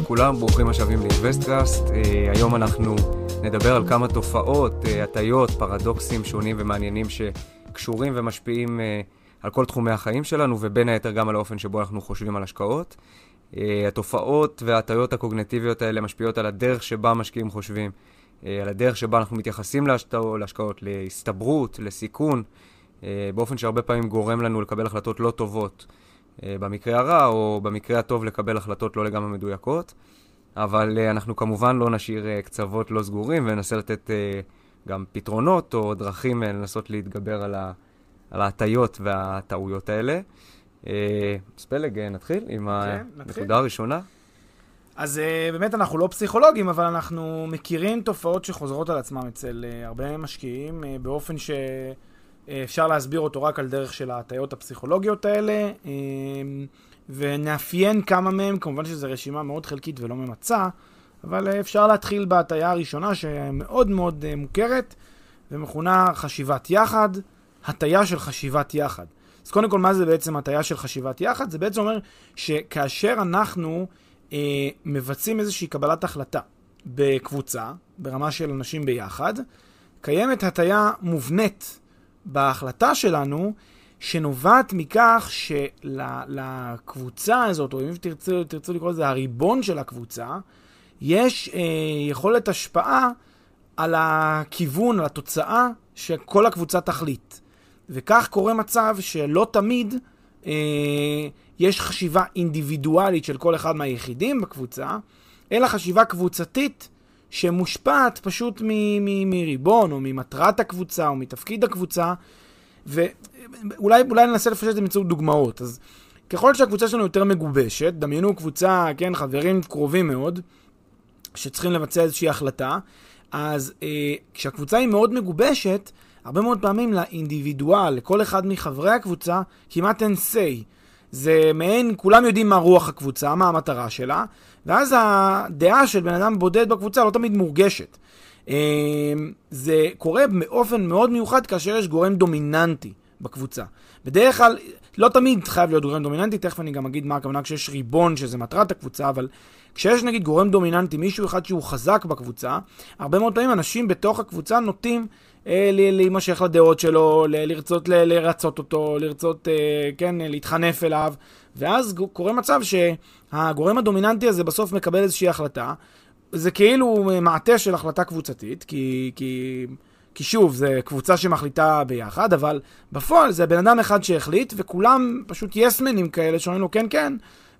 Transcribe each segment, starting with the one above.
לכולם, ברוכים השבים ל InvestCast. אה, היום אנחנו נדבר על כמה תופעות, אה, הטיות, פרדוקסים שונים ומעניינים שקשורים ומשפיעים אה, על כל תחומי החיים שלנו, ובין היתר גם על האופן שבו אנחנו חושבים על השקעות. התופעות וההטיות הקוגנטיביות האלה משפיעות על הדרך שבה משקיעים חושבים, על הדרך שבה אנחנו מתייחסים להשקעות, להסתברות, לסיכון, באופן שהרבה פעמים גורם לנו לקבל החלטות לא טובות. אה, במקרה הרע, או במקרה הטוב לקבל החלטות לא לגמרי מדויקות. אבל uh, אנחנו כמובן לא נשאיר uh, קצוות לא סגורים וננסה לתת גם פתרונות או דרכים לנסות להתגבר על, ה, על ההטיות והטעויות האלה. אז פלג, נתחיל עם כן, הנקודה הראשונה. אז באמת אנחנו לא פסיכולוגים, אבל אנחנו מכירים תופעות שחוזרות על עצמם אצל הרבה משקיעים, באופן ש... אפשר להסביר אותו רק על דרך של ההטיות הפסיכולוגיות האלה, אמ, ונאפיין כמה מהם, כמובן שזו רשימה מאוד חלקית ולא ממצה, אבל אפשר להתחיל בהטיה הראשונה שמאוד מאוד אה, מוכרת, ומכונה חשיבת יחד, הטיה של חשיבת יחד. אז קודם כל, מה זה בעצם הטיה של חשיבת יחד? זה בעצם אומר שכאשר אנחנו אה, מבצעים איזושהי קבלת החלטה בקבוצה, ברמה של אנשים ביחד, קיימת הטיה מובנית בהחלטה שלנו, שנובעת מכך שלקבוצה הזאת, או אם תרצו, תרצו לקרוא לזה הריבון של הקבוצה, יש אה, יכולת השפעה על הכיוון, על התוצאה שכל הקבוצה תחליט. וכך קורה מצב שלא תמיד אה, יש חשיבה אינדיבידואלית של כל אחד מהיחידים בקבוצה, אלא חשיבה קבוצתית שמושפעת פשוט מריבון, או ממטרת הקבוצה, או מתפקיד הקבוצה, ואולי ננסה לפשט את זה באמצעות דוגמאות. אז ככל שהקבוצה שלנו יותר מגובשת, דמיינו קבוצה, כן, חברים קרובים מאוד, שצריכים לבצע איזושהי החלטה, אז אה, כשהקבוצה היא מאוד מגובשת, הרבה מאוד פעמים לאינדיבידואל, לכל אחד מחברי הקבוצה, כמעט אין say. זה מעין, כולם יודעים מה רוח הקבוצה, מה המטרה שלה, ואז הדעה של בן אדם בודד בקבוצה לא תמיד מורגשת. אמ, זה קורה באופן מאוד מיוחד כאשר יש גורם דומיננטי בקבוצה. בדרך כלל, לא תמיד חייב להיות גורם דומיננטי, תכף אני גם אגיד מה הכוונה כשיש ריבון שזה מטרת הקבוצה, אבל כשיש נגיד גורם דומיננטי, מישהו אחד שהוא חזק בקבוצה, הרבה מאוד פעמים אנשים בתוך הקבוצה נוטים אה, להימשך לדעות שלו, לרצות לרצות אותו, לרצות, אה, כן, להתחנף אליו, ואז קורה מצב שהגורם הדומיננטי הזה בסוף מקבל איזושהי החלטה. זה כאילו מעטה של החלטה קבוצתית, כי, כי, כי שוב, זה קבוצה שמחליטה ביחד, אבל בפועל זה בן אדם אחד שהחליט, וכולם פשוט יסמנים כאלה שאומרים לו כן, כן,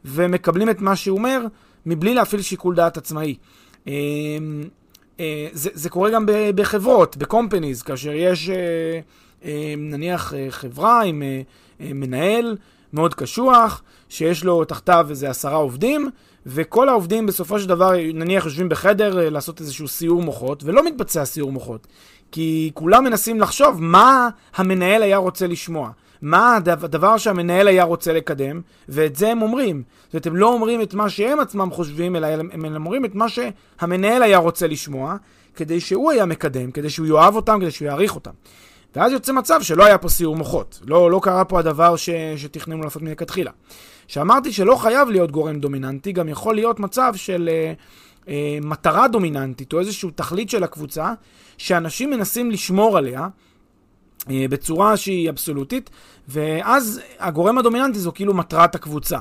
ומקבלים את מה שהוא אומר, מבלי להפעיל שיקול דעת עצמאי. אמ, אה, זה, זה קורה גם בחברות, בקומפניז, כאשר יש אה, אה, נניח חברה עם מנהל מאוד קשוח, שיש לו תחתיו איזה עשרה עובדים, וכל העובדים בסופו של דבר, נניח יושבים בחדר לעשות איזשהו סיור מוחות, ולא מתבצע סיור מוחות, כי כולם מנסים לחשוב מה המנהל היה רוצה לשמוע. מה הדבר שהמנהל היה רוצה לקדם, ואת זה הם אומרים. זאת אומרת, הם לא אומרים את מה שהם עצמם חושבים, אלא הם אומרים את מה שהמנהל היה רוצה לשמוע, כדי שהוא היה מקדם, כדי שהוא יאהב אותם, כדי שהוא יעריך אותם. ואז יוצא מצב שלא היה פה סיור מוחות. לא, לא קרה פה הדבר ש, שתכננו לעשות מלכתחילה. שאמרתי שלא חייב להיות גורם דומיננטי, גם יכול להיות מצב של אה, אה, מטרה דומיננטית, או איזושהי תכלית של הקבוצה, שאנשים מנסים לשמור עליה, אה, בצורה שהיא אבסולוטית, ואז הגורם הדומיננטי זו כאילו מטרת הקבוצה.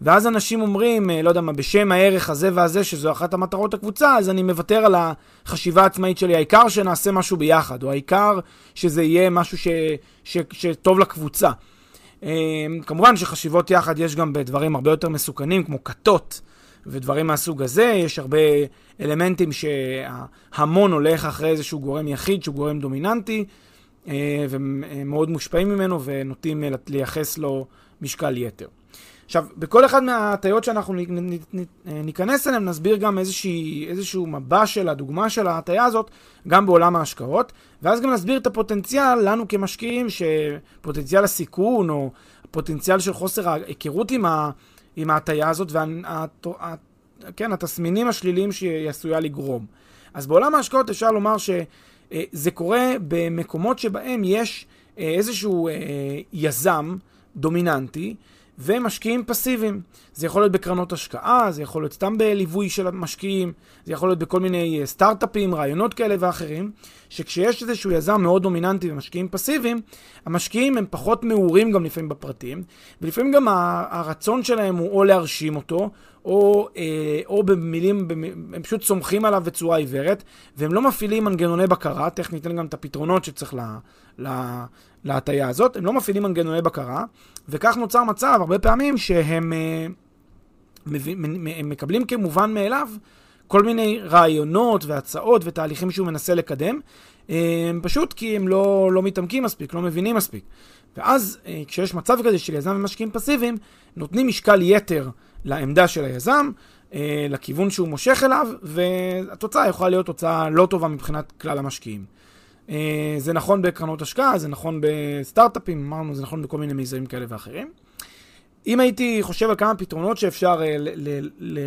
ואז אנשים אומרים, אה, לא יודע מה, בשם הערך הזה והזה, שזו אחת המטרות הקבוצה, אז אני מוותר על החשיבה העצמאית שלי. העיקר שנעשה משהו ביחד, או העיקר שזה יהיה משהו ש, ש, שטוב לקבוצה. אה, כמובן שחשיבות יחד יש גם בדברים הרבה יותר מסוכנים, כמו כתות. ודברים מהסוג הזה. יש הרבה אלמנטים שהמון הולך אחרי איזשהו גורם יחיד שהוא גורם דומיננטי, אה, ומאוד מושפעים ממנו ונוטים לייחס לו משקל יתר. עכשיו, בכל אחד מההטיות שאנחנו ניכנס אליהן, נסביר גם איזושהי, איזשהו מבע של הדוגמה של ההטיה הזאת, גם בעולם ההשקעות, ואז גם נסביר את הפוטנציאל לנו כמשקיעים, שפוטנציאל הסיכון, או הפוטנציאל של חוסר ההיכרות עם, ה, עם ההטיה הזאת, וכן, התסמינים השליליים שהיא עשויה לגרום. אז בעולם ההשקעות אפשר לומר שזה קורה במקומות שבהם יש איזשהו יזם דומיננטי, ומשקיעים פסיביים. זה יכול להיות בקרנות השקעה, זה יכול להיות סתם בליווי של המשקיעים, זה יכול להיות בכל מיני אה, סטארט-אפים, רעיונות כאלה ואחרים, שכשיש איזשהו יזם מאוד דומיננטי ומשקיעים פסיביים, המשקיעים הם פחות מעורים גם לפעמים בפרטים, ולפעמים גם הרצון שלהם הוא או להרשים אותו, או, אה, או במילים, הם פשוט סומכים עליו בצורה עיוורת, והם לא מפעילים מנגנוני בקרה, תכף ניתן גם את הפתרונות שצריך לה, לה, להטייה הזאת, הם לא מפעילים מנגנוני בקרה, וכך נוצר מצב הרבה פעמים שהם אה, מקבלים כמובן מאליו כל מיני רעיונות והצעות ותהליכים שהוא מנסה לקדם, אה, פשוט כי הם לא, לא מתעמקים מספיק, לא מבינים מספיק. ואז אה, כשיש מצב כזה של יזם ומשקיעים פסיביים, נותנים משקל יתר לעמדה של היזם, לכיוון שהוא מושך אליו, והתוצאה יכולה להיות תוצאה לא טובה מבחינת כלל המשקיעים. אה, זה נכון בקרנות השקעה, זה נכון בסטארט-אפים, אמרנו, זה נכון בכל מיני מיזמים כאלה ואחרים. אם הייתי חושב על כמה פתרונות שאפשר אה,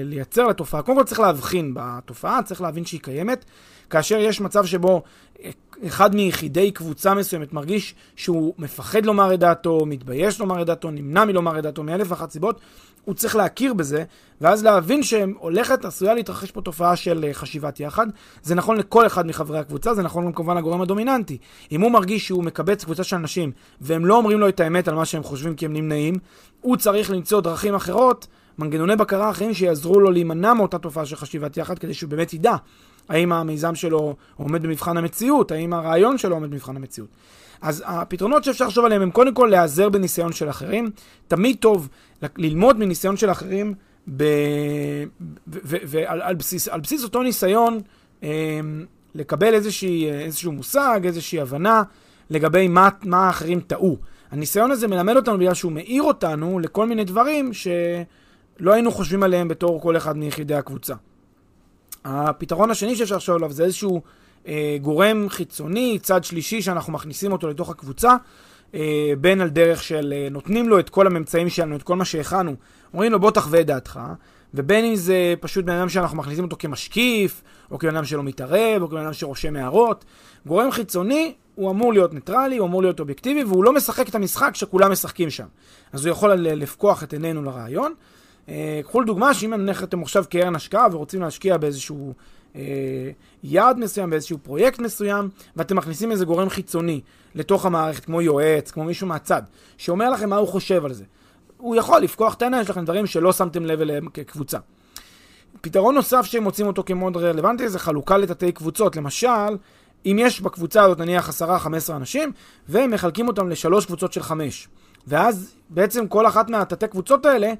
לייצר לתופעה, קודם כל צריך להבחין בתופעה, צריך להבין שהיא קיימת. כאשר יש מצב שבו אה, אחד מיחידי קבוצה מסוימת מרגיש שהוא מפחד לומר את דעתו, מתבייש לומר את דעתו, נמנע מלומר את דעתו מאלף ואחת סיבות, הוא צריך להכיר בזה, ואז להבין שהולכת, עשויה להתרחש פה תופעה של אה, חשיבת יחד. זה נכון לכל אחד מחברי הקבוצה, זה נכון גם כמובן לגורם הדומיננטי. אם הוא מרגיש שהוא מקבץ קבוצה של אנשים, והם לא אומרים לו את האמת על מה שהם חושבים כי הם נמנעים, הוא צריך למצוא דרכים אחרות, מנגנוני בקרה אחרים שיעזרו לו להימנע מאותה תופעה של חשיבת יחד, כדי שהוא באמת ידע האם המיזם שלו עומד במבחן המציאות, האם הרעיון שלו עומד במבחן המציאות. אז הפתרונות שאפשר לחשוב עליהם הם קודם כל להיעזר בניסיון של אחרים. תמיד טוב ללמוד מניסיון של אחרים ב... ועל על בסיס, בסיס אותו ניסיון אמ, לקבל איזושהי, איזשהו מושג, איזושהי הבנה לגבי מה, מה האחרים טעו. הניסיון הזה מלמד אותנו בגלל שהוא מאיר אותנו לכל מיני דברים שלא היינו חושבים עליהם בתור כל אחד מיחידי הקבוצה. הפתרון השני שאפשר לחשוב עליו זה איזשהו אה, גורם חיצוני, צד שלישי שאנחנו מכניסים אותו לתוך הקבוצה, אה, בין על דרך של אה, נותנים לו את כל הממצאים שלנו, את כל מה שהכנו, אומרים לו בוא תחווה את דעתך, ובין אם זה פשוט בן אדם שאנחנו מכניסים אותו כמשקיף, או כבן אדם שלא מתערב, או כבן אדם שרושם הערות. גורם חיצוני, הוא אמור להיות ניטרלי, הוא אמור להיות אובייקטיבי, והוא לא משחק את המשחק שכולם משחקים שם. אז הוא יכול לפקוח את עינינו לרעיון. קחו לדוגמה שאם נניח אתם עכשיו קרן השקעה ורוצים להשקיע באיזשהו אה, יעד מסוים, באיזשהו פרויקט מסוים, ואתם מכניסים איזה גורם חיצוני לתוך המערכת, כמו יועץ, כמו מישהו מהצד, שאומר לכם מה הוא חושב על זה. הוא יכול לפקוח את העיניים שלכם דברים שלא שמתם לב אליהם כקבוצה. פתרון נוסף שהם מוצאים אותו כמאוד רלוונטי זה חלוקה לתתי קבוצות. למשל, אם יש בקבוצה הזאת נניח 10-15 אנשים, והם מחלקים אותם לשלוש קבוצות של חמש. ואז בעצם כל אחת מהתתי קבוצות האלה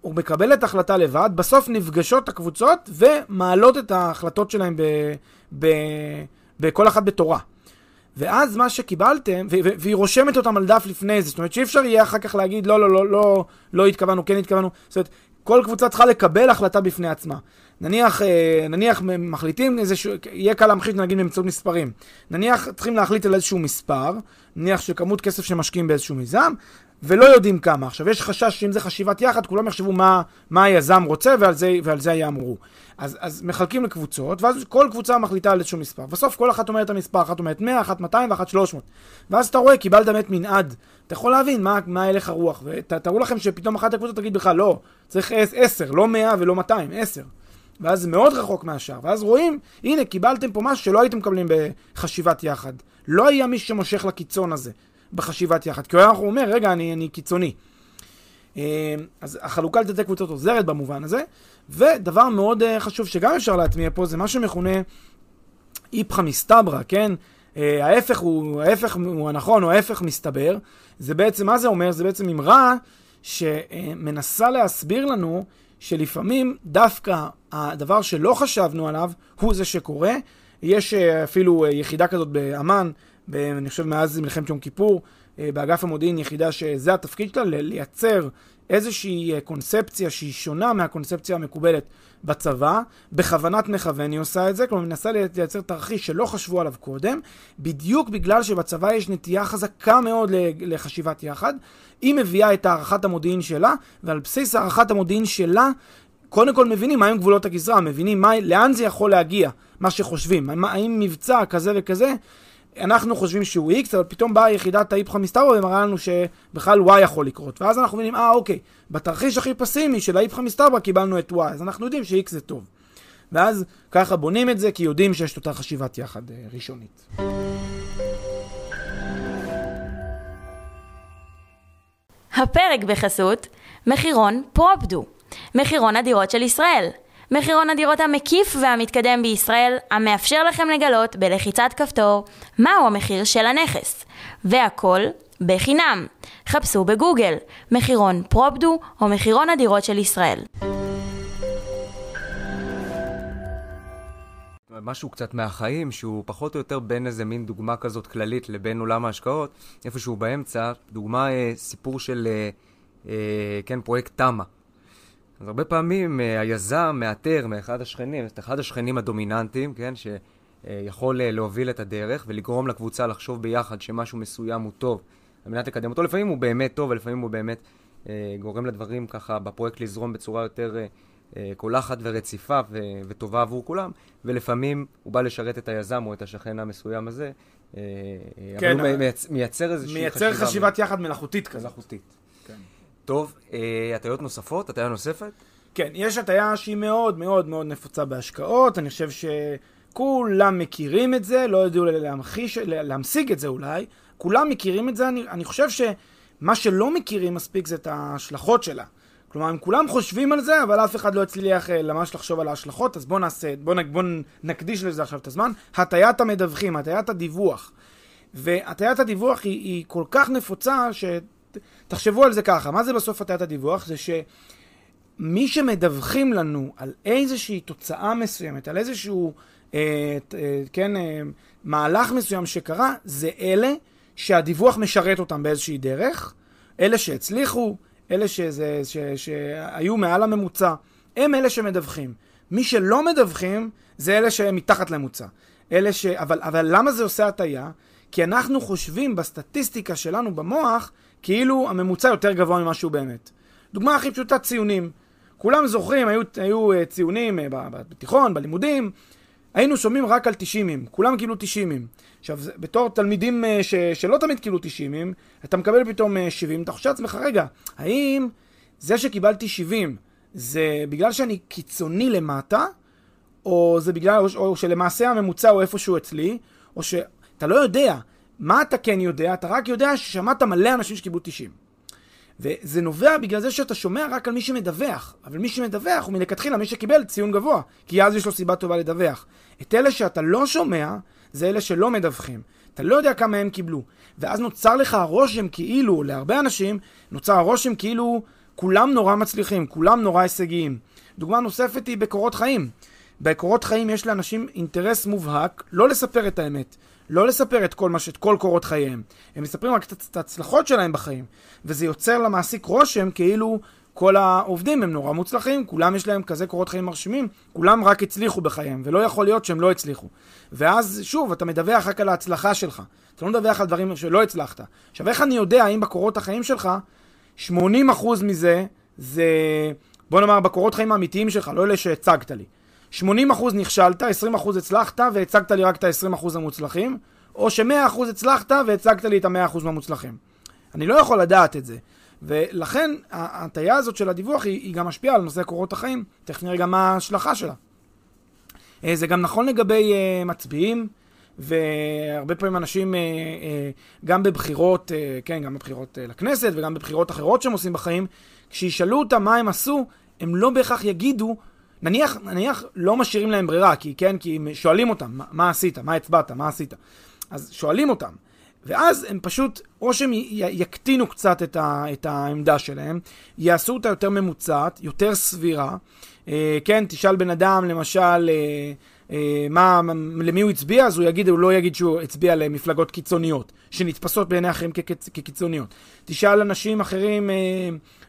הוא מקבל את ההחלטה לבד, בסוף נפגשות הקבוצות ומעלות את ההחלטות שלהם ב, ב, בכל אחת בתורה. ואז מה שקיבלתם, והיא רושמת אותם על דף לפני זה, זאת אומרת שאי אפשר יהיה אחר כך להגיד לא, לא, לא, לא, לא התכוונו, כן התכוונו, זאת אומרת, כל קבוצה צריכה לקבל החלטה בפני עצמה. נניח, אה, נניח מחליטים איזשהו, יהיה קל להמחיש נגיד באמצעות מספרים. נניח צריכים להחליט על איזשהו מספר, נניח שכמות כסף שמשקיעים באיזשהו מיזם, ולא יודעים כמה. עכשיו, יש חשש שאם זה חשיבת יחד, כולם יחשבו מה, מה היזם רוצה ועל זה, ועל זה יאמרו. אז, אז מחלקים לקבוצות, ואז כל קבוצה מחליטה על איזשהו מספר. בסוף כל אחת אומרת את המספר, אחת אומרת 100, אחת 200 ואחת 300. ואז אתה רואה, קיבלת באמת מנעד. אתה יכול להבין מה, מה הלך הרוח. ותארו לכם שפתאום אחת הקבוצות תגיד בכלל, לא, צריך 10, לא 100 ולא 200, 10. ואז זה מאוד רחוק מהשאר. ואז רואים, הנה, קיבלתם פה משהו שלא הייתם מקבלים בחשיבת יחד. לא היה מי שמושך לקיצון הזה. בחשיבת יחד. כי הוא אומר, רגע, אני, אני קיצוני. אה, אז החלוקה לתתי קבוצות עוזרת במובן הזה. ודבר מאוד אה, חשוב שגם אפשר להטמיע פה, זה מה שמכונה איפכא מסתברא, כן? אה, ההפך הוא, ההפך הוא הנכון, או ההפך מסתבר. זה בעצם, מה זה אומר? זה בעצם אמרה שמנסה להסביר לנו שלפעמים דווקא הדבר שלא חשבנו עליו הוא זה שקורה. יש אפילו יחידה כזאת באמ"ן, אני חושב מאז מלחמת יום כיפור, אה, באגף המודיעין יחידה שזה התפקיד שלה, לייצר איזושהי קונספציה שהיא שונה מהקונספציה המקובלת בצבא, בכוונת מכוון היא עושה את זה, כלומר מנסה לייצר תרחיש שלא חשבו עליו קודם, בדיוק בגלל שבצבא יש נטייה חזקה מאוד לחשיבת יחד. היא מביאה את הערכת המודיעין שלה, ועל בסיס הערכת המודיעין שלה, קודם כל מבינים מהם גבולות הגזרה, מבינים מה, לאן זה יכול להגיע, מה שחושבים, האם מבצע כזה וכזה אנחנו חושבים שהוא X, אבל פתאום באה יחידת האיפכא מסתברא ומראה לנו שבכלל Y יכול לקרות. ואז אנחנו מבינים, אה, אוקיי, בתרחיש הכי פסימי של האיפכא מסתברא קיבלנו את Y, אז אנחנו יודעים ש-X זה טוב. ואז ככה בונים את זה, כי יודעים שיש אותה חשיבת יחד אה, ראשונית. הפרק בחסות מחירון פרופדו, מחירון הדירות של ישראל. מחירון הדירות המקיף והמתקדם בישראל, המאפשר לכם לגלות בלחיצת כפתור מהו המחיר של הנכס. והכל בחינם. חפשו בגוגל מחירון פרופדו או מחירון הדירות של ישראל. משהו קצת מהחיים, שהוא פחות או יותר בין איזה מין דוגמה כזאת כללית לבין עולם ההשקעות, איפשהו באמצע, דוגמה, אה, סיפור של, אה, אה, כן, פרויקט תמ"א. אז הרבה פעמים אה, היזם מאתר מאחד השכנים, את אחד השכנים הדומיננטיים, כן, שיכול אה, להוביל את הדרך ולגרום לקבוצה לחשוב ביחד שמשהו מסוים הוא טוב על מנת לקדם אותו. לפעמים הוא באמת טוב ולפעמים הוא באמת אה, גורם לדברים ככה בפרויקט לזרום בצורה יותר אה, אה, קולחת ורציפה ו- וטובה עבור כולם, ולפעמים הוא בא לשרת את היזם או את השכן המסוים הזה, אה, כן, אבל הוא מייצ- מייצר איזושהי חשיבה. מייצר חשיבת יחד מלאכותית כזאת. מלאכותית. טוב, אה, הטיות נוספות? הטיה נוספת? כן, יש הטיה שהיא מאוד מאוד מאוד נפוצה בהשקעות, אני חושב שכולם מכירים את זה, לא ידעו להמחיש, להמשיג את זה אולי, כולם מכירים את זה, אני, אני חושב שמה שלא מכירים מספיק זה את ההשלכות שלה. כלומר, הם כולם חושבים על זה, אבל אף אחד לא הצליח אה, ממש לחשוב על ההשלכות, אז בואו נעשה, בואו בוא נקדיש לזה עכשיו את הזמן. הטיית המדווחים, הטיית הדיווח. והטיית הדיווח היא, היא כל כך נפוצה, שתחשבו על זה ככה, מה זה בסוף הטיית הדיווח? זה שמי שמדווחים לנו על איזושהי תוצאה מסוימת, על איזשהו, אה, אה, כן, אה, מהלך מסוים שקרה, זה אלה שהדיווח משרת אותם באיזושהי דרך, אלה שהצליחו, אלה שזה, ש, שהיו מעל הממוצע, הם אלה שמדווחים. מי שלא מדווחים, זה אלה שמתחת לממוצע. אלה ש... אבל, אבל למה זה עושה הטיה? כי אנחנו חושבים בסטטיסטיקה שלנו במוח, כאילו הממוצע יותר גבוה ממה שהוא באמת. דוגמה הכי פשוטה, ציונים. כולם זוכרים, היו, היו אה, ציונים אה, בתיכון, בלימודים, היינו שומעים רק על 90 כולם קיבלו 90 עכשיו, בתור תלמידים אה, ש, שלא תמיד קיבלו 90 אתה מקבל פתאום 70, אתה חושב לעצמך, רגע, האם זה שקיבלתי 70 זה בגלל שאני קיצוני למטה, או זה בגלל, או, או שלמעשה הממוצע הוא איפשהו אצלי, או שאתה לא יודע. מה אתה כן יודע? אתה רק יודע ששמעת מלא אנשים שקיבלו 90. וזה נובע בגלל זה שאתה שומע רק על מי שמדווח. אבל מי שמדווח הוא מלכתחילה מי שקיבל ציון גבוה, כי אז יש לו סיבה טובה לדווח. את אלה שאתה לא שומע, זה אלה שלא מדווחים. אתה לא יודע כמה הם קיבלו. ואז נוצר לך הרושם כאילו, להרבה אנשים, נוצר הרושם כאילו כולם נורא מצליחים, כולם נורא הישגיים. דוגמה נוספת היא בקורות חיים. בקורות חיים יש לאנשים אינטרס מובהק לא לספר את האמת. לא לספר את כל, מש... את כל קורות חייהם. הם מספרים רק את ההצלחות שלהם בחיים. וזה יוצר למעסיק רושם כאילו כל העובדים הם נורא מוצלחים, כולם יש להם כזה קורות חיים מרשימים, כולם רק הצליחו בחייהם, ולא יכול להיות שהם לא הצליחו. ואז, שוב, אתה מדווח רק על ההצלחה שלך. אתה לא מדווח על דברים שלא הצלחת. עכשיו, איך אני יודע האם בקורות החיים שלך, 80% מזה זה, בוא נאמר, בקורות חיים האמיתיים שלך, לא אלה שהצגת לי. 80% נכשלת, 20% הצלחת, והצגת לי רק את ה-20% המוצלחים, או ש-100% הצלחת והצגת לי את ה-100% מהמוצלחים. אני לא יכול לדעת את זה. ולכן ההטייה הזאת של הדיווח היא, היא גם משפיעה על נושא קורות החיים, תכף נראה גם מה ההשלכה שלה. אה, זה גם נכון לגבי uh, מצביעים, והרבה פעמים אנשים, uh, uh, גם בבחירות, uh, כן, גם בבחירות uh, לכנסת וגם בבחירות אחרות שהם עושים בחיים, כשישאלו אותם מה הם עשו, הם לא בהכרח יגידו, נניח, נניח לא משאירים להם ברירה, כי כן, כי שואלים אותם, מה, מה עשית, מה הצבעת, מה עשית. אז שואלים אותם, ואז הם פשוט, או שהם יקטינו קצת את, ה, את העמדה שלהם, יעשו אותה יותר ממוצעת, יותר סבירה. אה, כן, תשאל בן אדם, למשל, אה, אה, מה, למי הוא הצביע, אז הוא יגיד, הוא לא יגיד שהוא הצביע למפלגות קיצוניות, שנתפסות בעיני אחרים כקיצ- כקיצוניות. תשאל אנשים אחרים, אה,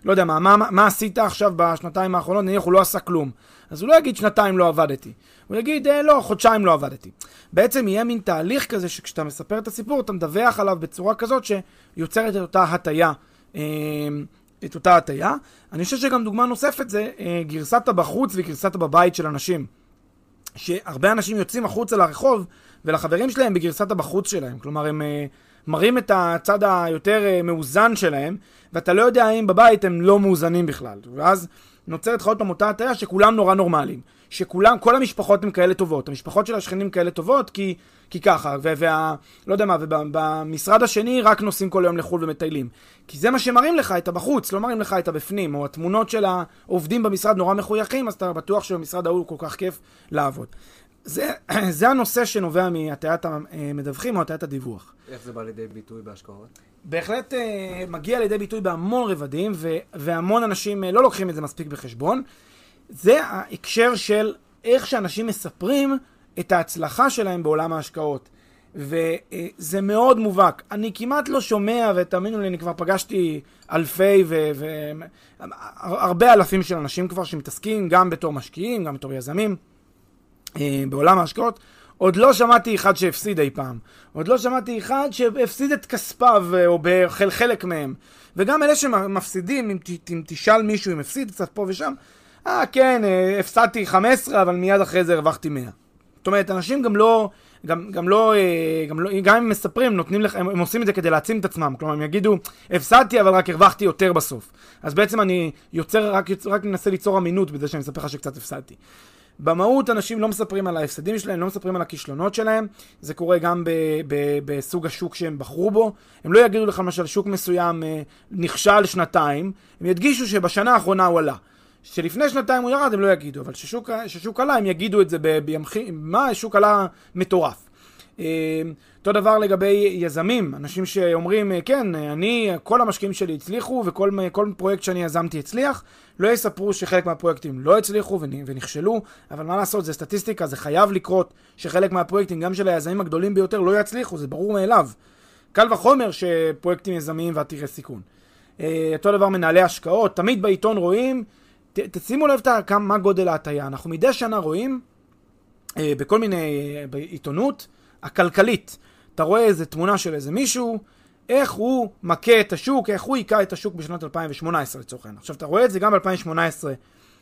לא יודע מה, מה, מה עשית עכשיו בשנתיים האחרונות, נניח הוא לא עשה כלום. אז הוא לא יגיד שנתיים לא עבדתי. הוא יגיד, אה, לא, חודשיים לא עבדתי. בעצם יהיה מין תהליך כזה שכשאתה מספר את הסיפור, אתה מדווח עליו בצורה כזאת שיוצרת את אותה הטיה. אה, את אותה הטיה. אני חושב שגם דוגמה נוספת זה אה, גרסת הבחוץ וגרסת הבבית של אנשים. שהרבה אנשים יוצאים החוצה לרחוב ולחברים שלהם בגרסת הבחוץ שלהם. כלומר, הם אה, מראים את הצד היותר אה, מאוזן שלהם, ואתה לא יודע האם בבית הם לא מאוזנים בכלל. ואז נוצרת לך עוד פעם אותה הטעיה שכולם נורא נורמליים. שכולם, כל המשפחות הן כאלה טובות. המשפחות של השכנים כאלה טובות כי, כי ככה, ו- וה... לא יודע מה, ובמשרד השני רק נוסעים כל היום לחו"ל ומטיילים. כי זה מה שמראים לך, את הבחוץ, לא מראים לך את הבפנים, או התמונות של העובדים במשרד נורא מחויכים, אז אתה בטוח שבמשרד ההוא כל כך כיף לעבוד. זה, זה הנושא שנובע מהטיית המדווחים או הטיית הדיווח. איך זה בא לידי ביטוי בהשקעות? בהחלט אה, מגיע לידי ביטוי בהמון רבדים, ו- והמון אנשים אה, לא לוקחים את זה מספיק בחשבון. זה ההקשר של איך שאנשים מספרים את ההצלחה שלהם בעולם ההשקעות. וזה מאוד מובהק. אני כמעט לא שומע, ותאמינו לי, אני כבר פגשתי אלפי והרבה אלפים של אנשים כבר שמתעסקים גם בתור משקיעים, גם בתור יזמים אה, בעולם ההשקעות. עוד לא שמעתי אחד שהפסיד אי פעם. עוד לא שמעתי אחד שהפסיד את כספיו, אה, או בחלק מהם. וגם אלה שמפסידים, אם, ת- אם תשאל מישהו אם הפסיד קצת פה ושם, אה, כן, אה, הפסדתי 15, אבל מיד אחרי זה הרווחתי 100. זאת אומרת, אנשים גם לא, גם, גם לא, אה, גם לא, גם אם מספרים, נותנים לך, הם, הם עושים את זה כדי להעצים את עצמם. כלומר, הם יגידו, הפסדתי, אבל רק הרווחתי יותר בסוף. אז בעצם אני יוצר, רק, רק מנסה ליצור אמינות בזה שאני מספר לך שקצת הפסדתי. במהות אנשים לא מספרים על ההפסדים שלהם, לא מספרים על הכישלונות שלהם. זה קורה גם ב, ב, בסוג השוק שהם בחרו בו. הם לא יגידו לך למשל שוק מסוים אה, נכשל שנתיים, הם ידגישו שבשנה האחרונה הוא עלה. שלפני שנתיים הוא ירד, הם לא יגידו, אבל ששוק, ששוק עלה, הם יגידו את זה בימחי... מה? שוק עלה מטורף. אה, אותו דבר לגבי יזמים, אנשים שאומרים, אה, כן, אני, כל המשקיעים שלי הצליחו וכל כל פרויקט שאני יזמתי הצליח, לא יספרו שחלק מהפרויקטים לא הצליחו ונ- ונכשלו, אבל מה לעשות, זה סטטיסטיקה, זה חייב לקרות שחלק מהפרויקטים, גם של היזמים הגדולים ביותר, לא יצליחו, זה ברור מאליו. קל וחומר שפרויקטים יזמיים ועתירי סיכון. אה, אותו דבר מנהלי השקעות, תמיד בעיתון רואים, תשימו לב מה גודל ההטייה. אנחנו מדי שנה רואים אה, בכל מיני, אה, בעיתונות הכלכלית, אתה רואה איזה תמונה של איזה מישהו, איך הוא מכה את השוק, איך הוא היכה את השוק בשנת 2018 לצורך העניין. עכשיו אתה רואה את זה גם ב-2018,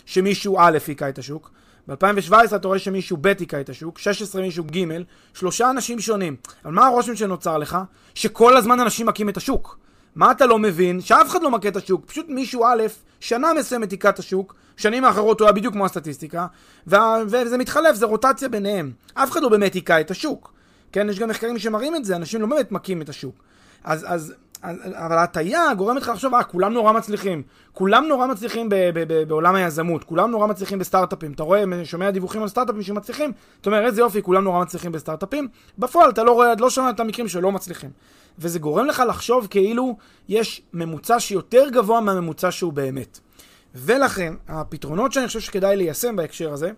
שמישהו א' היכה את השוק, ב-2017 אתה רואה שמישהו ב' היכה את השוק, 16 מישהו ג', שלושה אנשים שונים. אבל מה הרושם שנוצר לך? שכל הזמן אנשים מכים את השוק. מה אתה לא מבין? שאף אחד לא מכה את השוק, פשוט מישהו א', שנה מסוימת היכה את השוק, שנים האחרות הוא היה בדיוק כמו הסטטיסטיקה, וה- וזה מתחלף, זה רוטציה ביניהם. אף אחד לא באמת היכה את השוק. כן, יש גם מחקרים שמראים את זה, אנשים לא באמת מכים את השוק. אז, אז, אז אבל ההטייה גורמת לך לחשוב, אה, כולם נורא מצליחים. כולם נורא מצליחים ב, ב, ב, בעולם היזמות, כולם נורא מצליחים בסטארט-אפים. אתה רואה, שומע דיווחים על סטארט-אפים שמצליחים, אתה אומר, איזה יופי, כולם נורא מצליחים בסטארט-אפים. בפועל אתה לא רואה, לא שומע את המקרים שלא מצליחים. וזה גורם לך לחשוב כאילו יש ממוצע שיותר גבוה מהממוצע שהוא באמת. ולכן, הפתרונות שאני חושב שכדאי ליישם בהקשר הזה,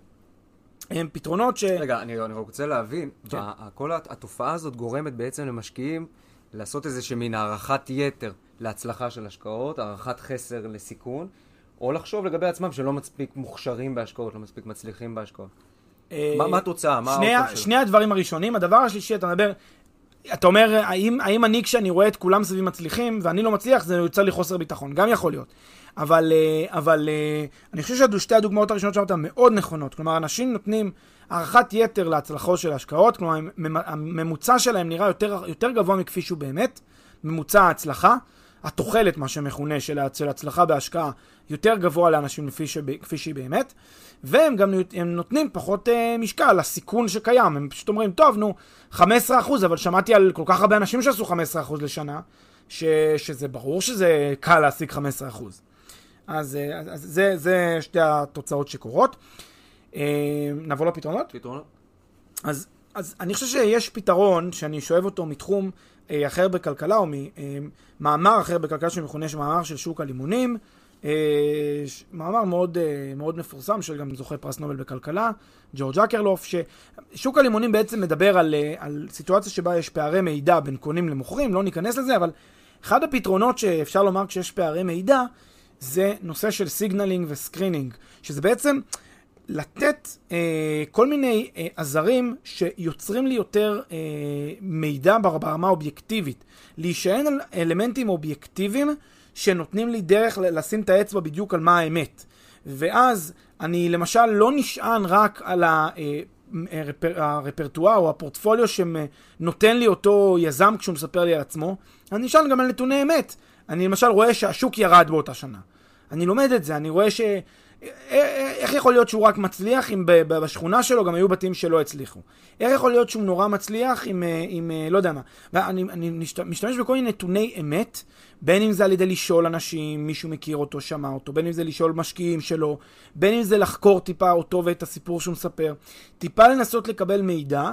הם פתרונות ש... רגע, אני, אני רוצה להבין, כן. כל הת- התופעה הזאת גורמת בעצם למשקיעים לעשות איזה מין הערכת יתר להצלחה של השקעות, הערכת חסר לסיכון, או לחשוב לגבי עצמם שלא מספיק מוכשרים בהשקעות, לא מספיק מצליחים בהשקעות. מה- מה התוצאה? מה שני? שני הדברים הראשונים. הדבר השלישי, אתה מדבר, אתה אומר, האם, האם אני כשאני רואה את כולם סביבי מצליחים ואני לא מצליח, זה יוצר לי חוסר ביטחון. גם יכול להיות. אבל, אה, אבל אה, אני חושב ששתי הדוגמאות הראשונות שאמרת מאוד נכונות. כלומר, אנשים נותנים הערכת יתר להצלחות של ההשקעות, כלומר, הממ- הממוצע שלהם נראה יותר, יותר גבוה מכפי שהוא באמת, ממוצע ההצלחה. התוחלת, מה שמכונה, של, הצלחה בהשקעה, יותר גבוה לאנשים לפי ש... כפי שהיא באמת, והם גם הם נותנים פחות אה, משקל לסיכון שקיים. הם פשוט אומרים, טוב, נו, 15%, אבל שמעתי על כל כך הרבה אנשים שעשו 15% לשנה, ש... שזה ברור שזה קל להשיג 15%. אז, אה, אז, אז זה, זה שתי התוצאות שקורות. אה, נעבור לפתרונות? פתרונות? אז אז אני חושב שיש פתרון שאני שואב אותו מתחום אחר בכלכלה, או ממאמר אה, אחר בכלכלה שמכונה מאמר של שוק הלימונים. אה, מאמר מאוד, אה, מאוד מפורסם של גם זוכה פרס נובל בכלכלה, ג'ורג' אקרלוף, ששוק הלימונים בעצם מדבר על, אה, על סיטואציה שבה יש פערי מידע בין קונים למוכרים, לא ניכנס לזה, אבל אחד הפתרונות שאפשר לומר כשיש פערי מידע, זה נושא של signaling ו screening, שזה בעצם לתת אה, כל מיני אה, עזרים שיוצרים לי יותר אה, מידע ברמה האובייקטיבית, להישען על אלמנטים אובייקטיביים שנותנים לי דרך לשים את האצבע בדיוק על מה האמת. ואז אני למשל לא נשען רק על הרפרטואר או הפורטפוליו שנותן לי אותו יזם כשהוא מספר לי על עצמו, אני נשען גם על נתוני אמת. אני למשל רואה שהשוק ירד באותה שנה. אני לומד את זה, אני רואה ש... איך יכול להיות שהוא רק מצליח אם בשכונה שלו גם היו בתים שלא הצליחו? איך יכול להיות שהוא נורא מצליח אם, אם לא יודע מה? ואני אני משתמש בכל מיני נתוני אמת, בין אם זה על ידי לשאול אנשים, מישהו מכיר אותו, שמע אותו, בין אם זה לשאול משקיעים שלו, בין אם זה לחקור טיפה אותו ואת הסיפור שהוא מספר, טיפה לנסות לקבל מידע,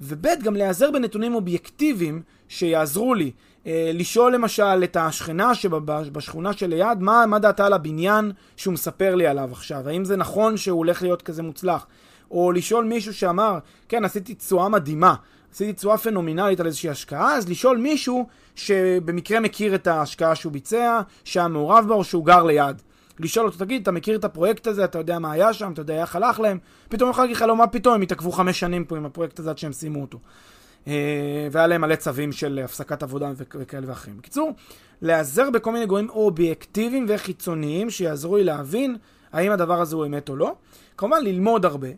וב' גם להיעזר בנתונים אובייקטיביים שיעזרו לי. אה, לשאול למשל את השכנה שבשכונה שליד, מה, מה דעתה על הבניין שהוא מספר לי עליו עכשיו? האם זה נכון שהוא הולך להיות כזה מוצלח? או לשאול מישהו שאמר, כן, עשיתי תשואה מדהימה, עשיתי תשואה פנומינלית על איזושהי השקעה, אז לשאול מישהו שבמקרה מכיר את ההשקעה שהוא ביצע, שהיה מעורב בה או שהוא גר ליד. לשאול אותו, תגיד, אתה מכיר את הפרויקט הזה, אתה יודע מה היה שם, אתה יודע איך הלך להם? פתאום יכול להגיד לך, לא, מה פתאום, הם התעכבו חמש שנים פה עם הפרויקט הזה עד שהם סיימו אותו. אה, והיה להם מלא צווים של הפסקת עבודה וכאלה ואחרים. בקיצור, להיעזר בכל מיני גורמים אובייקטיביים וחיצוניים שיעזרו לי להבין האם הדבר הזה הוא אמת או לא. כמובן, ללמוד הרבה.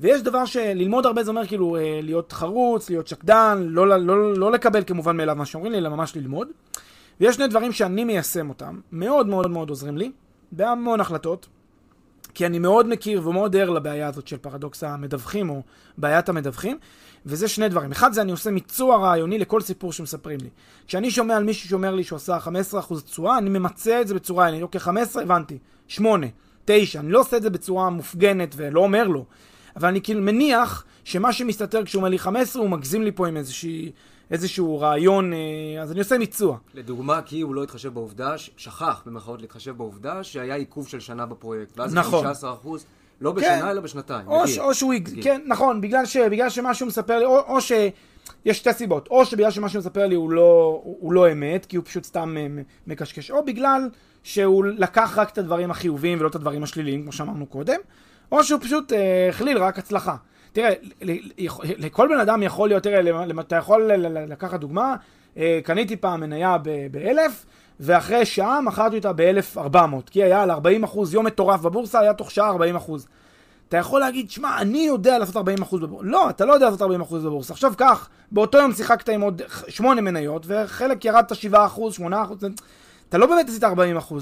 ויש דבר שללמוד הרבה זה אומר כאילו אה, להיות חרוץ, להיות שקדן, לא, לא, לא, לא לקבל כמובן מאליו מה שאומרים לי, אלא ממש ללמוד. ויש שני דברים שאני מיישם אותם, מאוד מאוד מאוד עוזרים לי, בהמון החלטות, כי אני מאוד מכיר ומאוד ער לבעיה הזאת של פרדוקס המדווחים, או בעיית המדווחים, וזה שני דברים. אחד זה אני עושה מיצוע רעיוני לכל סיפור שמספרים לי. כשאני שומע על מישהו שאומר לי שהוא עשה 15% תשואה, אני ממצה את זה בצורה, אני אוקיי, 15, הבנתי, 8, 9, אני לא עושה את זה בצורה מופגנת ולא אומר לו. אבל אני כאילו מניח שמה שמסתתר כשהוא אומר לי 15, הוא מגזים לי פה עם איזושהי, איזשהו רעיון, אה, אז אני עושה מיצוע. לדוגמה, כי הוא לא התחשב בעובדה, שכח במרכאות להתחשב בעובדה שהיה עיכוב של שנה בפרויקט. ואז נכון. 15 אחוז. לא בשנה, כן. אלא בשנתיים. או, ש, או שהוא, מגיע. כן, נכון, בגלל, ש, בגלל שמה שהוא מספר לי, או, או שיש שתי סיבות, או שבגלל שמה שהוא מספר לי הוא לא, הוא לא אמת, כי הוא פשוט סתם אה, מקשקש, או בגלל שהוא לקח רק את הדברים החיוביים ולא את הדברים השליליים, כמו שאמרנו קודם, או שהוא פשוט אה, הכליל רק הצלחה. תראה, לכל בן אדם יכול להיות, תראה, אתה יכול לקחת דוגמה, אה, קניתי פעם מניה באלף, ואחרי שעה מכרתי אותה ב-1400, כי היה על 40% יום מטורף בבורסה, היה תוך שעה 40%. אתה יכול להגיד, שמע, אני יודע לעשות 40% בבורסה. לא, אתה לא יודע לעשות 40% בבורסה. עכשיו קח, באותו יום שיחקת עם עוד 8 מניות, וחלק ירדת 7%, 8%, אתה לא באמת עשית 40%.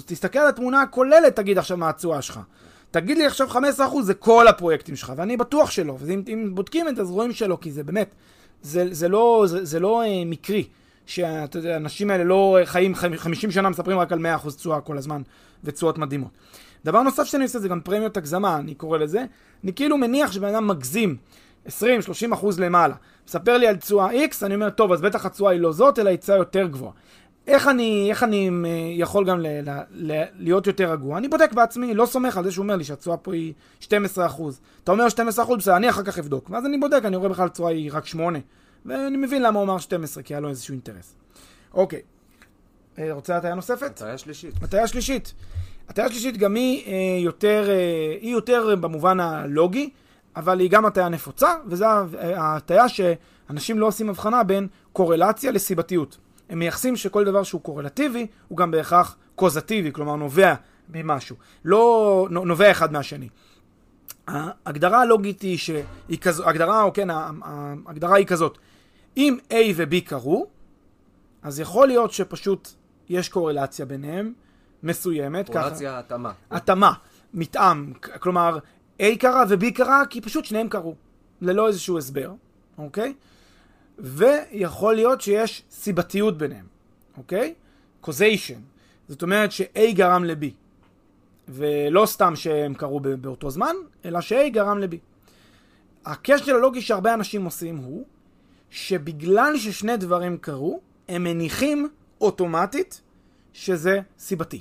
תסתכל על התמונה הכוללת, תגיד עכשיו מה התשואה שלך. תגיד לי עכשיו 15% זה כל הפרויקטים שלך, ואני בטוח שלא. ואם בודקים את זה, אז רואים שלא, כי זה באמת, זה, זה לא, זה, זה לא אה, מקרי. שהאנשים האלה לא חיים 50 שנה, מספרים רק על 100% תשואה כל הזמן, ותשואות מדהימות. דבר נוסף שאני עושה זה גם פרמיות הגזמה, אני קורא לזה. אני כאילו מניח שבן אדם מגזים 20-30% למעלה. מספר לי על תשואה X, אני אומר, טוב, אז בטח התשואה היא לא זאת, אלא תשואה יותר גבוהה. איך אני, איך אני יכול גם ל, ל, ל, להיות יותר רגוע? אני בודק בעצמי, לא סומך על זה שהוא אומר לי שהתשואה פה היא 12%. אתה אומר 12%, בסדר, אני אחר כך אבדוק. ואז אני בודק, אני רואה בכלל התשואה היא רק 8. ואני מבין למה הוא אמר 12, כי היה לו איזשהו אינטרס. אוקיי. אה, רוצה הטעיה נוספת? הטעיה שלישית. הטעיה שלישית. הטעיה שלישית גם היא אה, יותר, אה, היא יותר במובן הלוגי, אבל היא גם הטעיה נפוצה, וזו ההטעיה שאנשים לא עושים הבחנה בין קורלציה לסיבתיות. הם מייחסים שכל דבר שהוא קורלטיבי, הוא גם בהכרח קוזטיבי, כלומר נובע ממשהו. לא נובע אחד מהשני. ההגדרה הלוגית היא שהיא כזו, הגדרה, או כן, ההגדרה היא כזאת. אם A ו-B קרו, אז יכול להיות שפשוט יש קורלציה ביניהם, מסוימת. קורלציה, התאמה. התאמה, מתאם. כלומר, A קרה ו-B קרה כי פשוט שניהם קרו, ללא איזשהו הסבר, אוקיי? ויכול להיות שיש סיבתיות ביניהם, אוקיי? causation. זאת אומרת ש-A גרם ל-B. ולא סתם שהם קרו באותו זמן, אלא ש-A גרם ל-B. הקשר הלוגי שהרבה אנשים עושים הוא שבגלל ששני דברים קרו, הם מניחים אוטומטית שזה סיבתי.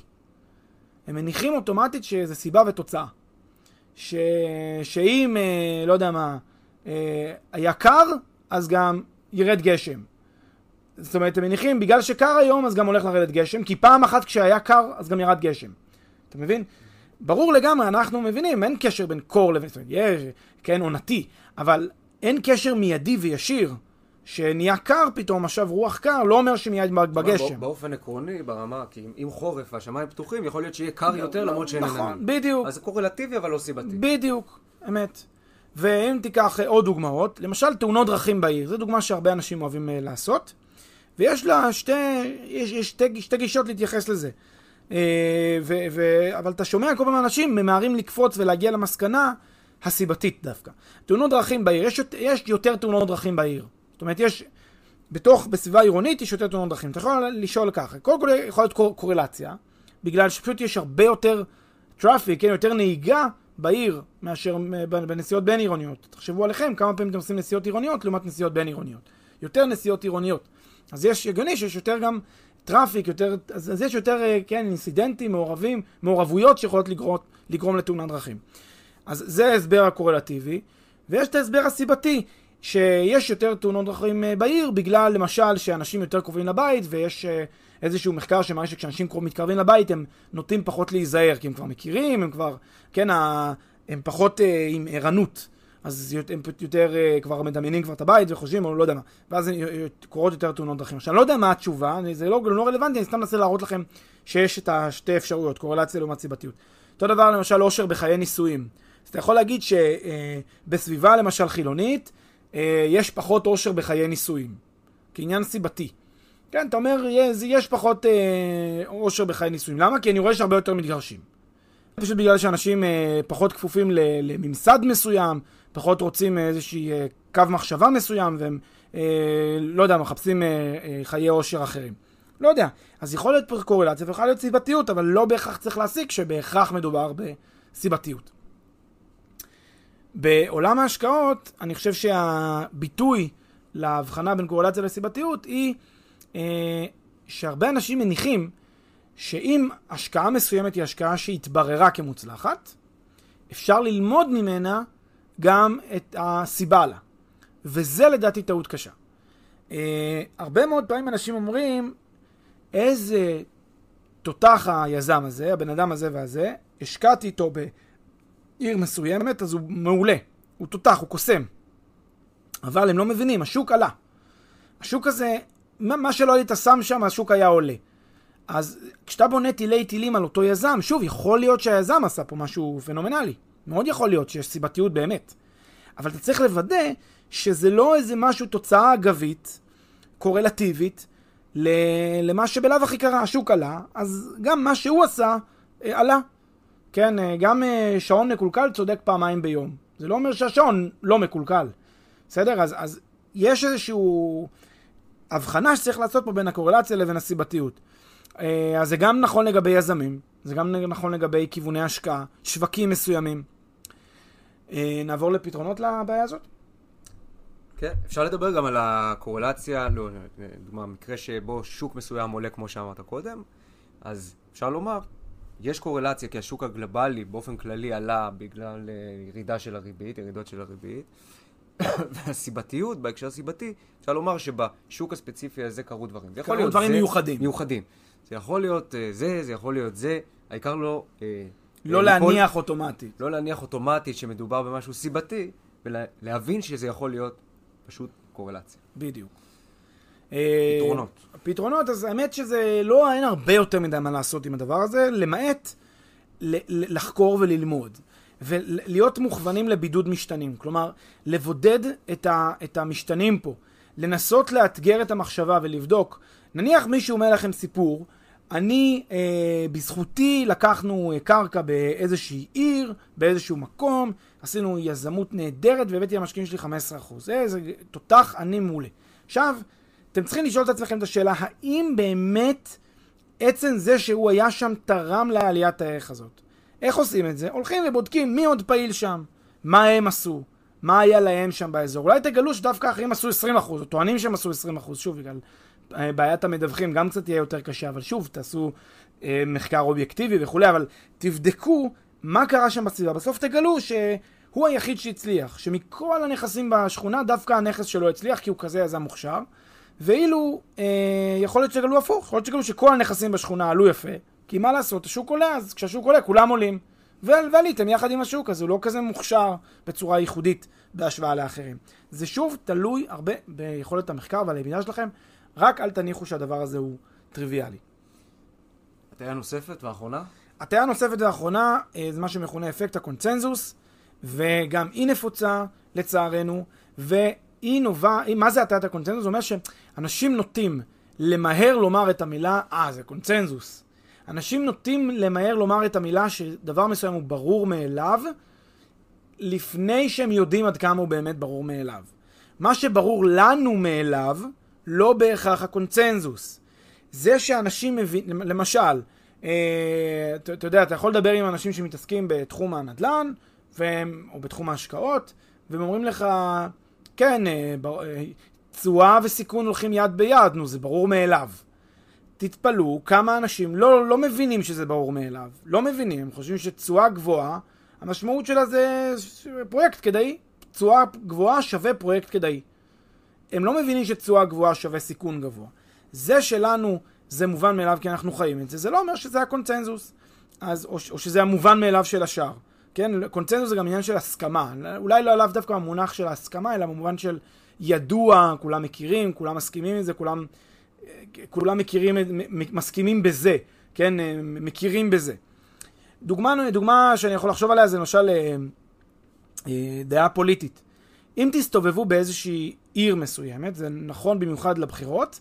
הם מניחים אוטומטית שזה סיבה ותוצאה. ש... שאם, אה, לא יודע מה, אה, היה קר, אז גם ירד גשם. זאת אומרת, הם מניחים, בגלל שקר היום, אז גם הולך לרדת גשם, כי פעם אחת כשהיה קר, אז גם ירד גשם. אתה מבין? ברור לגמרי, אנחנו מבינים, אין קשר בין קור לבין... זאת אומרת, יש, כן, עונתי, אבל אין קשר מיידי וישיר. שנהיה קר פתאום, עכשיו רוח קר, לא אומר שמיד בגשם. באופן עקרוני, ברמה, כי אם חורף והשמיים פתוחים, יכול להיות שיהיה קר יותר למרות שאין עננים. נכון, בדיוק. אז זה קורלטיבי אבל לא סיבתי. בדיוק, אמת. ואם תיקח עוד דוגמאות, למשל תאונות דרכים בעיר, זו דוגמה שהרבה אנשים אוהבים uh, לעשות, ויש לה שתי, יש, יש שתי, שתי גישות להתייחס לזה. Uh, ו, ו, אבל אתה שומע כל פעם אנשים ממהרים לקפוץ ולהגיע למסקנה הסיבתית דווקא. תאונות דרכים בעיר, יש, יש יותר תאונות דרכים בעיר. זאת אומרת, יש, בתוך, בסביבה עירונית יש יותר תאונות דרכים. אתה יכול לשאול ככה, קודם כל יכול להיות קור, קורלציה, בגלל שפשוט יש הרבה יותר traffic, כן, יותר נהיגה בעיר מאשר בנסיעות בין עירוניות. תחשבו עליכם, כמה פעמים אתם עושים נסיעות עירוניות לעומת נסיעות בין עירוניות. יותר נסיעות עירוניות. אז יש הגיוני שיש יותר גם traffic, יותר, אז, אז יש יותר, אה, כן, אינסידנטים, מעורבים, מעורבויות שיכולות לגרום, לגרום לתאונת דרכים. אז זה ההסבר הקורלטיבי, ויש את ההסבר הסיבתי. שיש יותר תאונות דרכים אה, בעיר, בגלל למשל שאנשים יותר קרובים לבית, ויש אה, איזשהו מחקר שמראה שכשאנשים מתקרבים לבית הם נוטים פחות להיזהר, כי הם כבר מכירים, הם כבר, כן, הם פחות אה, עם ערנות. אז הם יותר כבר מדמיינים כבר את הבית וחושבים, או לא יודע מה. ואז קורות יותר תאונות דרכים. עכשיו, אני לא יודע מה התשובה, זה לא, לא רלוונטי, אני סתם מנסה להראות לכם שיש את השתי אפשרויות, קורלציה לעומת סיבתיות. אותו דבר למשל אושר בחיי נישואים. אז אתה יכול להגיד שבסביבה למשל חילונית, יש פחות אושר בחיי נישואים, כעניין סיבתי. כן, אתה אומר, יש, יש פחות אה, אושר בחיי נישואים. למה? כי אני רואה שהרבה יותר מתגרשים. פשוט בגלל שאנשים אה, פחות כפופים לממסד מסוים, פחות רוצים איזשהי אה, קו מחשבה מסוים, והם, אה, לא יודע, מחפשים אה, אה, חיי אושר אחרים. לא יודע. אז יכול להיות קורלציה ויכול להיות סיבתיות, אבל לא בהכרח צריך להסיק שבהכרח מדובר בסיבתיות. בעולם ההשקעות, אני חושב שהביטוי להבחנה בין קורלציה לסיבתיות היא אה, שהרבה אנשים מניחים שאם השקעה מסוימת היא השקעה שהתבררה כמוצלחת, אפשר ללמוד ממנה גם את הסיבה לה. וזה לדעתי טעות קשה. אה, הרבה מאוד פעמים אנשים אומרים, איזה תותח היזם הזה, הבן אדם הזה והזה, השקעתי איתו ב... עיר מסוימת, אז הוא מעולה. הוא תותח, הוא קוסם. אבל הם לא מבינים, השוק עלה. השוק הזה, מה שלא היית שם שם, השוק היה עולה. אז כשאתה בונה טילי טילים על אותו יזם, שוב, יכול להיות שהיזם עשה פה משהו פנומנלי. מאוד יכול להיות שיש סיבתיות באמת. אבל אתה צריך לוודא שזה לא איזה משהו, תוצאה אגבית, קורלטיבית, למה שבלאו הכי קרה, השוק עלה, אז גם מה שהוא עשה, אה, עלה. כן, אה, גם אה, שעון מקולקל צודק פעמיים ביום. זה לא אומר שהשעון לא מקולקל. בסדר? אז, אז יש איזושהי הבחנה שצריך לעשות פה בין הקורלציה לבין הסיבתיות. אה, אז זה גם נכון לגבי יזמים, זה גם נכון לגבי כיווני השקעה, שווקים מסוימים. נעבור לפתרונות לבעיה הזאת? כן, אפשר לדבר גם על הקורלציה, לא, דוגמה, מקרה שבו שוק מסוים עולה כמו שאמרת קודם, אז אפשר לומר יש קורלציה כי השוק הגלובלי באופן כללי עלה בגלל uh, ירידה של הריבית, ירידות של הריבית. והסיבתיות, בהקשר הסיבתי, אפשר לומר שבשוק הספציפי הזה קרו דברים. זה יכול להיות דברים זה, מיוחדים. מיוחדים. זה יכול להיות uh, זה, זה יכול להיות זה, העיקר לא... Uh, לא להניח אוטומטית. לא להניח אוטומטית שמדובר במשהו סיבתי, ולהבין שזה יכול להיות פשוט קורלציה. בדיוק. פתרונות. פתרונות, אז האמת שזה לא, אין הרבה יותר מדי מה לעשות עם הדבר הזה, למעט לחקור וללמוד. ולהיות מוכוונים לבידוד משתנים. כלומר, לבודד את, ה, את המשתנים פה. לנסות לאתגר את המחשבה ולבדוק. נניח מישהו אומר לכם סיפור, אני, אה, בזכותי לקחנו אה, קרקע באיזושהי עיר, באיזשהו מקום, עשינו יזמות נהדרת והבאתי למשקיעים שלי 15%. איזה תותח, אני מעולה. עכשיו, אתם צריכים לשאול את עצמכם את השאלה, האם באמת עצם זה שהוא היה שם תרם לעליית הערך הזאת? איך עושים את זה? הולכים ובודקים מי עוד פעיל שם, מה הם עשו, מה היה להם שם באזור. אולי תגלו שדווקא אחרים עשו 20 אחוז, או טוענים שהם עשו 20 אחוז, שוב, בגלל אה, בעיית המדווחים גם קצת יהיה יותר קשה, אבל שוב, תעשו אה, מחקר אובייקטיבי וכולי, אבל תבדקו מה קרה שם בסביבה. בסוף תגלו שהוא היחיד שהצליח, שמכל הנכסים בשכונה, דווקא הנכס שלו הצליח, כי הוא כזה יזם מוכשר. ואילו, אה, יכול להיות שתגלו הפוך, יכול להיות שתגלו שכל הנכסים בשכונה עלו יפה, כי מה לעשות, השוק עולה, אז כשהשוק עולה כולם עולים. ועליתם יחד עם השוק, אז הוא לא כזה מוכשר בצורה ייחודית בהשוואה לאחרים. זה שוב תלוי הרבה ביכולת המחקר והלמידה שלכם, רק אל תניחו שהדבר הזה הוא טריוויאלי. הטעיה נוספת ואחרונה? הטעיה נוספת ואחרונה אה, זה מה שמכונה אפקט הקונצנזוס, וגם היא נפוצה לצערנו, והיא נובע, מה זה הטעיית הקונצנזוס? זה אומר שאנשים נוטים למהר לומר את המילה, אה, זה קונצנזוס. אנשים נוטים למהר לומר את המילה שדבר מסוים הוא ברור מאליו, לפני שהם יודעים עד כמה הוא באמת ברור מאליו. מה שברור לנו מאליו, לא בהכרח הקונצנזוס. זה שאנשים מבינים, למשל, אה, אתה אה, יודע, אתה יכול לדבר עם אנשים שמתעסקים בתחום הנדל"ן, והם, או בתחום ההשקעות, והם אומרים לך, כן, אה, אה, תשואה אה, וסיכון הולכים יד ביד, נו, זה ברור מאליו. תתפלאו כמה אנשים לא, לא מבינים שזה ברור מאליו. לא מבינים, הם חושבים שתשואה גבוהה, המשמעות שלה זה פרויקט כדאי. תשואה גבוהה שווה פרויקט כדאי. הם לא מבינים שתשואה גבוהה שווה סיכון גבוה. זה שלנו זה מובן מאליו כי אנחנו חיים את זה, זה לא אומר שזה הקונצנזוס. אז, או, או שזה המובן מאליו של השאר. כן, קונצנזוס זה גם עניין של הסכמה. אולי לא לאו דווקא המונח של ההסכמה, אלא במובן של ידוע, כולם מכירים, כולם מסכימים עם זה, כולם כולם מכירים, מסכימים בזה, כן, מכירים בזה. דוגמה, דוגמה שאני יכול לחשוב עליה זה למשל אה, אה, דעה פוליטית. אם תסתובבו באיזושהי עיר מסוימת, זה נכון במיוחד לבחירות,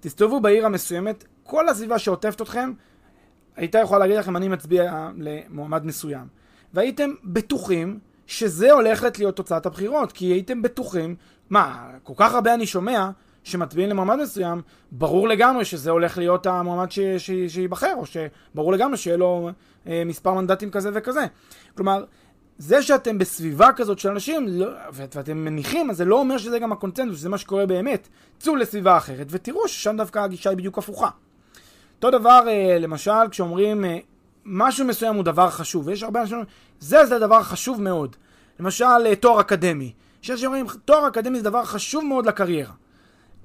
תסתובבו בעיר המסוימת, כל הסביבה שעוטפת אתכם הייתה יכולה להגיד לכם אני מצביע למועמד מסוים. והייתם בטוחים שזה הולכת להיות תוצאת הבחירות, כי הייתם בטוחים, מה, כל כך הרבה אני שומע שמצביעים למועמד מסוים, ברור לגמרי שזה הולך להיות המועמד שייבחר, או שברור לגמרי שיהיה לו אה, מספר מנדטים כזה וכזה. כלומר, זה שאתם בסביבה כזאת של אנשים, לא, ואתם מניחים, אז זה לא אומר שזה גם הקונצנזוס, שזה מה שקורה באמת. צאו לסביבה אחרת ותראו ששם דווקא הגישה היא בדיוק הפוכה. אותו דבר, אה, למשל, כשאומרים אה, משהו מסוים הוא דבר חשוב, ויש הרבה אנשים זה זה דבר חשוב מאוד. למשל, אה, תואר אקדמי. שיש שאומרים, תואר אקדמי זה דבר חשוב מאוד לקריירה.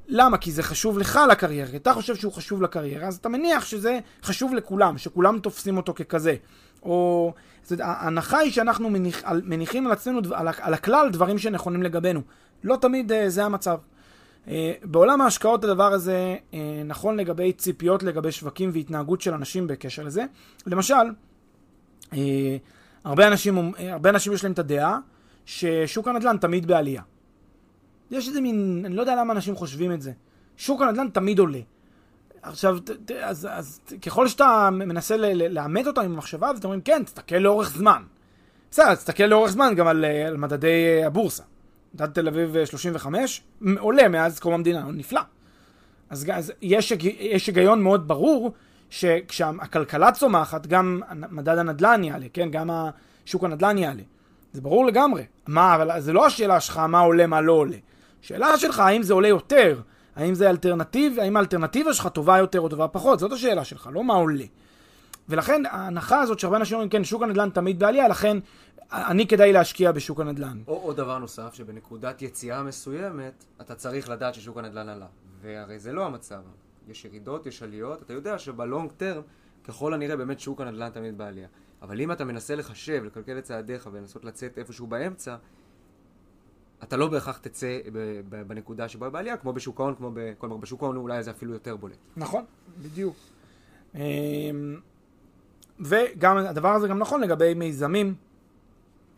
למה? כי זה חשוב לך לקריירה, כי אתה חושב שהוא חשוב לקריירה, אז אתה מניח שזה חשוב לכולם, שכולם תופסים אותו ככזה. או... זאת, ההנחה היא שאנחנו מניח, מניחים על עצמנו, על, על הכלל, דברים שנכונים לגבינו. לא תמיד uh, זה המצב. Uh, בעולם ההשקעות הדבר הזה uh, נכון לגבי ציפיות לגבי שווקים והתנהגות של אנשים בקשר לזה. למשל, uh, הרבה אנשים, הרבה אנשים יש להם את הדעה ששוק הנדל"ן תמיד בעלייה. יש איזה מין, אני לא יודע למה אנשים חושבים את זה. שוק הנדל"ן תמיד עולה. עכשיו, אז, אז ככל שאתה מנסה לאמת אותם עם המחשבה, אז אתם אומרים, כן, תסתכל לאורך זמן. בסדר, תסתכל לאורך זמן גם על, על מדדי הבורסה. מדד תל אביב 35 עולה מאז קום המדינה, נפלא. אז, אז יש, יש היגיון מאוד ברור שכשהכלכלה צומחת, גם מדד הנדל"ן יעלה, כן? גם שוק הנדל"ן יעלה. זה ברור לגמרי. מה, אבל זה לא השאלה שלך מה עולה, מה לא עולה. שאלה שלך, האם זה עולה יותר? האם זה אלטרנטיב, האם האלטרנטיבה שלך טובה יותר או טובה פחות? זאת השאלה שלך, לא מה עולה. ולכן ההנחה הזאת שהרבה אנשים אומרים, כן, שוק הנדל"ן תמיד בעלייה, לכן אני כדאי להשקיע בשוק הנדל"ן. או עוד דבר נוסף, שבנקודת יציאה מסוימת, אתה צריך לדעת ששוק הנדל"ן עלה. והרי זה לא המצב. יש ירידות, יש עליות, אתה יודע שבלונג טרם, ככל הנראה באמת שוק הנדל"ן תמיד בעלייה. אבל אם אתה מנסה לחשב, לקלקל את צעדיך ולנסות לצאת איפשהו באמצע, אתה לא בהכרח תצא בנקודה שבה בעלייה, כמו בשוק ההון, כמו ב... כלומר, בשוק ההון אולי זה אפילו יותר בולט. נכון, בדיוק. וגם הדבר הזה גם נכון לגבי מיזמים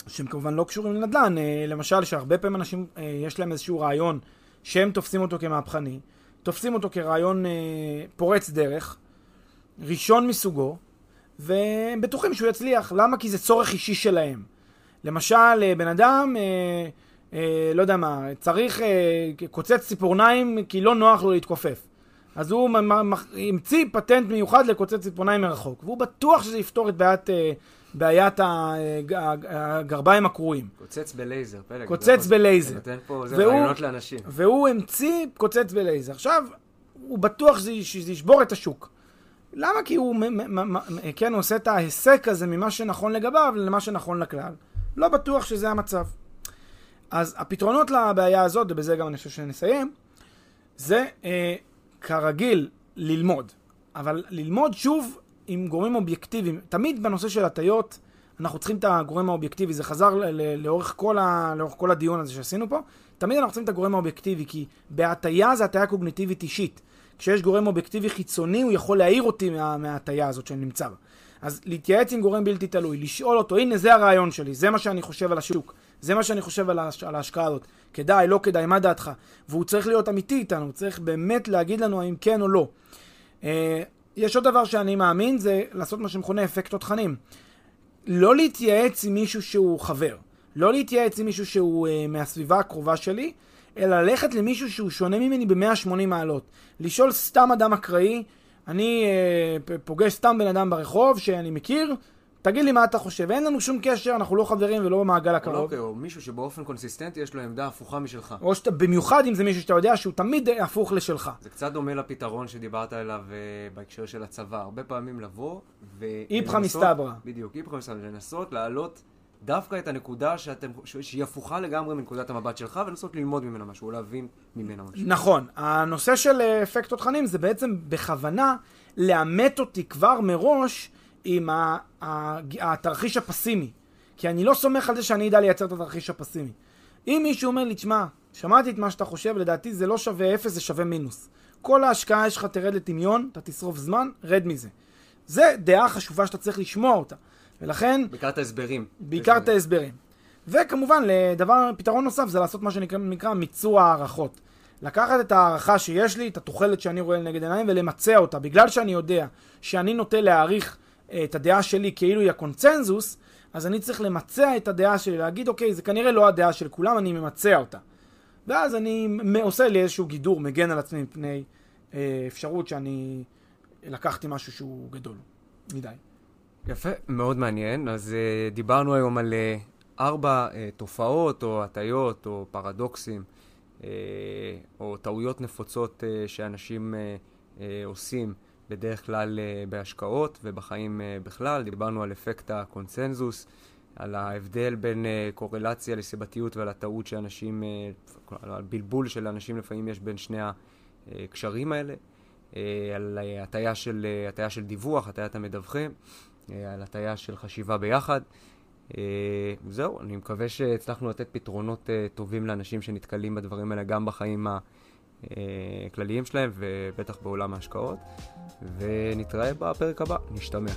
שהם כמובן לא קשורים לנדל"ן. אה, למשל, שהרבה פעמים אנשים, אה, יש להם איזשהו רעיון שהם תופסים אותו כמהפכני, תופסים אותו כרעיון אה, פורץ דרך, ראשון מסוגו, והם בטוחים שהוא יצליח. למה? כי זה צורך אישי שלהם. למשל, בן אדם... אה, לא יודע מה, צריך אה, קוצץ ציפורניים כי לא נוח לו להתכופף. אז הוא המציא פטנט מיוחד לקוצץ ציפורניים מרחוק, והוא בטוח שזה יפתור את בעיית, אה, בעיית הג- הגרביים הקרועים. קוצץ בלייזר, פלג. קוצץ בלייזר. נותן פה, זה והוא- רעיונות לאנשים. והוא המציא קוצץ בלייזר. עכשיו, הוא בטוח שזה, שזה ישבור את השוק. למה? כי הוא כן, הוא עושה את ההיסק הזה ממה שנכון לגביו למה שנכון לכלל. לא בטוח שזה המצב. אז הפתרונות לבעיה הזאת, ובזה גם אני חושב שנסיים, זה אה, כרגיל ללמוד. אבל ללמוד שוב עם גורמים אובייקטיביים. תמיד בנושא של הטיות, אנחנו צריכים את הגורם האובייקטיבי. זה חזר לאורך כל, ה, לאורך כל הדיון הזה שעשינו פה. תמיד אנחנו צריכים את הגורם האובייקטיבי, כי בהטיה זה הטיה קוגניטיבית אישית. כשיש גורם אובייקטיבי חיצוני, הוא יכול להעיר אותי מה, מההטיה הזאת שאני נמצא בה. אז להתייעץ עם גורם בלתי תלוי, לשאול אותו, הנה זה הרעיון שלי, זה מה שאני חושב על השוק, זה מה שאני חושב על, ההש... על ההשקעה הזאת, כדאי, לא כדאי, מה דעתך? והוא צריך להיות אמיתי איתנו, הוא צריך באמת להגיד לנו האם כן או לא. אה, יש עוד דבר שאני מאמין, זה לעשות מה שמכונה אפקט תותחנים. לא להתייעץ עם מישהו שהוא חבר, לא להתייעץ עם מישהו שהוא אה, מהסביבה הקרובה שלי, אלא ללכת למישהו שהוא שונה ממני ב-180 מעלות. לשאול סתם אדם אקראי, אני פ- פוגש סתם בן אדם ברחוב שאני מכיר, תגיד לי מה אתה חושב. אין לנו שום קשר, אנחנו לא חברים ולא במעגל הקרוב. אוקיי, או מישהו שבאופן קונסיסטנטי יש לו עמדה הפוכה משלך. או שאתה, במיוחד אם זה מישהו שאתה יודע שהוא תמיד הפוך לשלך. זה קצת דומה לפתרון שדיברת עליו אה, בהקשר של הצבא. הרבה פעמים לבוא ו... איפכא מסתברא. בדיוק, איפכא מסתברא. לנסות להעלות דווקא את הנקודה שאתם, שהיא הפוכה לגמרי מנקודת המבט שלך, ולנסות ללמוד ממנה משהו, או להבין ממנה משהו. נכון. הנושא של אה, אפקט תותחנים זה בעצם בכוונה לאמת אותי כבר מראש עם ה- ה- התרחיש הפסימי. כי אני לא סומך על זה שאני אדע לייצר את התרחיש הפסימי. אם מישהו אומר לי, תשמע, שמעתי את מה שאתה חושב, לדעתי זה לא שווה אפס, זה שווה מינוס. כל ההשקעה שלך תרד לטמיון, אתה תשרוף זמן, רד מזה. זה דעה חשובה שאתה צריך לשמוע אותה. ולכן, בעיקר את ההסברים. בעיקר את ההסברים. וכמובן, לדבר, פתרון נוסף זה לעשות מה שנקרא נקרא מיצוע הערכות. לקחת את ההערכה שיש לי, את התוחלת שאני רואה לנגד עיניים, ולמצע אותה. בגלל שאני יודע שאני נוטה להעריך את הדעה שלי כאילו היא הקונצנזוס, אז אני צריך למצע את הדעה שלי, להגיד, אוקיי, זה כנראה לא הדעה של כולם, אני ממצע אותה. ואז אני עושה לי איזשהו גידור, מגן על עצמי מפני אה, אפשרות שאני לקחתי משהו שהוא גדול מדי. יפה, מאוד מעניין. אז uh, דיברנו היום על uh, ארבע uh, תופעות או הטיות או פרדוקסים uh, או טעויות נפוצות uh, שאנשים uh, uh, עושים בדרך כלל uh, בהשקעות ובחיים uh, בכלל. דיברנו על אפקט הקונצנזוס, על ההבדל בין uh, קורלציה לסיבתיות ועל הטעות שאנשים, על הבלבול של אנשים לפעמים יש בין שני הקשרים האלה. על הטיה של, הטיה של דיווח, הטיית המדווחים. אה, על הטיה של חשיבה ביחד. אה, זהו, אני מקווה שהצלחנו לתת פתרונות אה, טובים לאנשים שנתקלים בדברים האלה גם בחיים הכלליים שלהם ובטח בעולם ההשקעות. ונתראה בפרק הבא, נשתמע.